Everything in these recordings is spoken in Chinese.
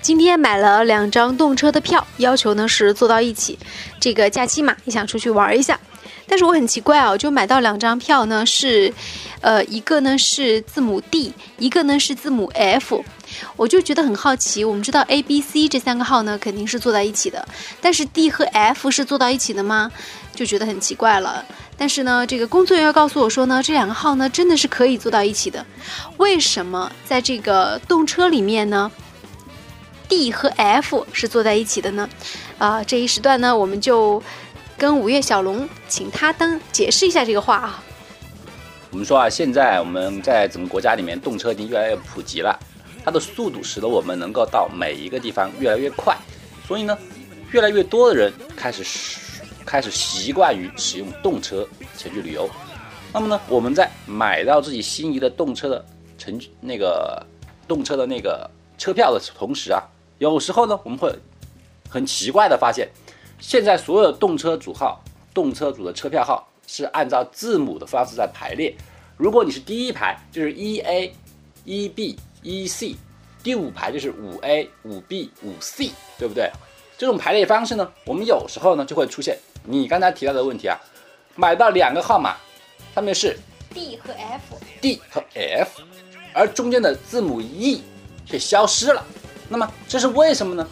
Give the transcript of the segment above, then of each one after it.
今天买了两张动车的票，要求呢是坐到一起。这个假期嘛，也想出去玩一下。但是我很奇怪哦，就买到两张票呢，是，呃，一个呢是字母 D，一个呢是字母 F。我就觉得很好奇。我们知道 A、B、C 这三个号呢肯定是坐在一起的，但是 D 和 F 是坐到一起的吗？就觉得很奇怪了。但是呢，这个工作人员告诉我说呢，这两个号呢真的是可以坐到一起的。为什么在这个动车里面呢？D 和 F 是坐在一起的呢，啊，这一时段呢，我们就跟五月小龙，请他当解释一下这个话啊。我们说啊，现在我们在整个国家里面，动车已经越来越普及了，它的速度使得我们能够到每一个地方越来越快，所以呢，越来越多的人开始开始习惯于使用动车前去旅游。那么呢，我们在买到自己心仪的动车的乘那个动车的那个车票的同时啊。有时候呢，我们会很奇怪的发现，现在所有动车组号、动车组的车票号是按照字母的方式在排列。如果你是第一排，就是一 A、一 B、一 C；第五排就是五 A、五 B、五 C，对不对？这种排列方式呢，我们有时候呢就会出现你刚才提到的问题啊，买到两个号码，上面是 D 和 F，D 和 F，而中间的字母 E 却消失了。那么这是为什么呢？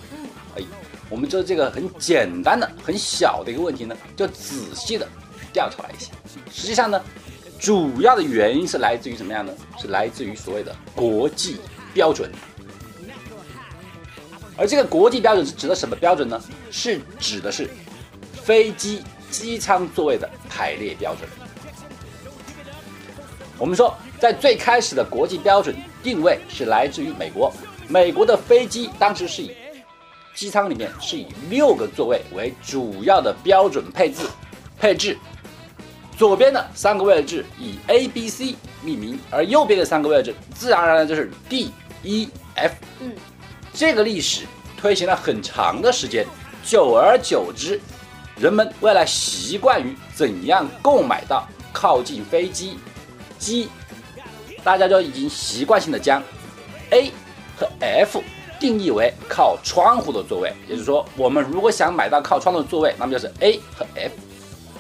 哎，我们就这个很简单的、很小的一个问题呢，就仔细的调查了一下。实际上呢，主要的原因是来自于什么样呢？是来自于所谓的国际标准。而这个国际标准是指的什么标准呢？是指的是飞机机舱座位的排列标准。我们说，在最开始的国际标准定位是来自于美国。美国的飞机当时是以机舱里面是以六个座位为主要的标准配置，配置左边的三个位置以 A、B、C 命名，而右边的三个位置自然而然就是 D、E、F。嗯，这个历史推行了很长的时间，久而久之，人们为了习惯于怎样购买到靠近飞机机，大家就已经习惯性的将 A。和 F 定义为靠窗户的座位，也就是说，我们如果想买到靠窗的座位，那么就是 A 和 F，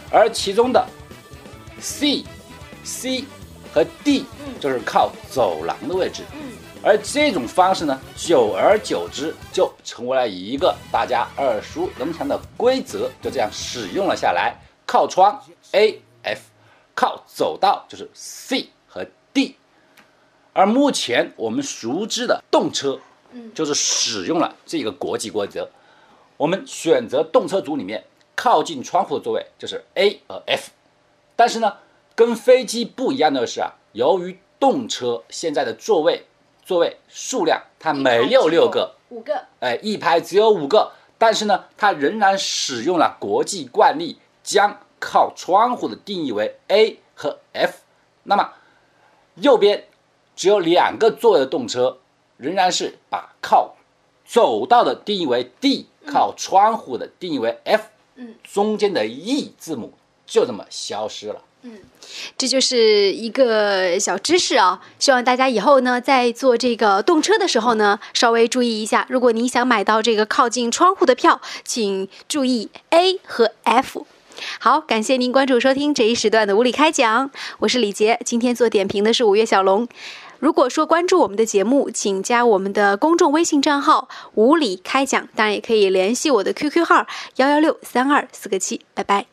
而其中的 C、C 和 D 就是靠走廊的位置。而这种方式呢，久而久之就成为了一个大家耳熟能详的规则，就这样使用了下来。靠窗 A、F，靠走道就是 C 和 D。而目前我们熟知的动车，嗯，就是使用了这个国际规则。我们选择动车组里面靠近窗户的座位就是 A 和 F。但是呢，跟飞机不一样的是啊，由于动车现在的座位座位数量它没有六个，五个，哎，一排只有五个。但是呢，它仍然使用了国际惯例，将靠窗户的定义为 A 和 F。那么右边。只有两个座位的动车，仍然是把靠走道的定义为 D，靠窗户的定义为 F，嗯，中间的 E 字母就这么消失了。嗯，这就是一个小知识啊，希望大家以后呢，在坐这个动车的时候呢，稍微注意一下。如果你想买到这个靠近窗户的票，请注意 A 和 F。好，感谢您关注收听这一时段的无理开讲，我是李杰，今天做点评的是五月小龙。如果说关注我们的节目，请加我们的公众微信账号“无理开讲”，当然也可以联系我的 QQ 号幺幺六三二四个七，拜拜。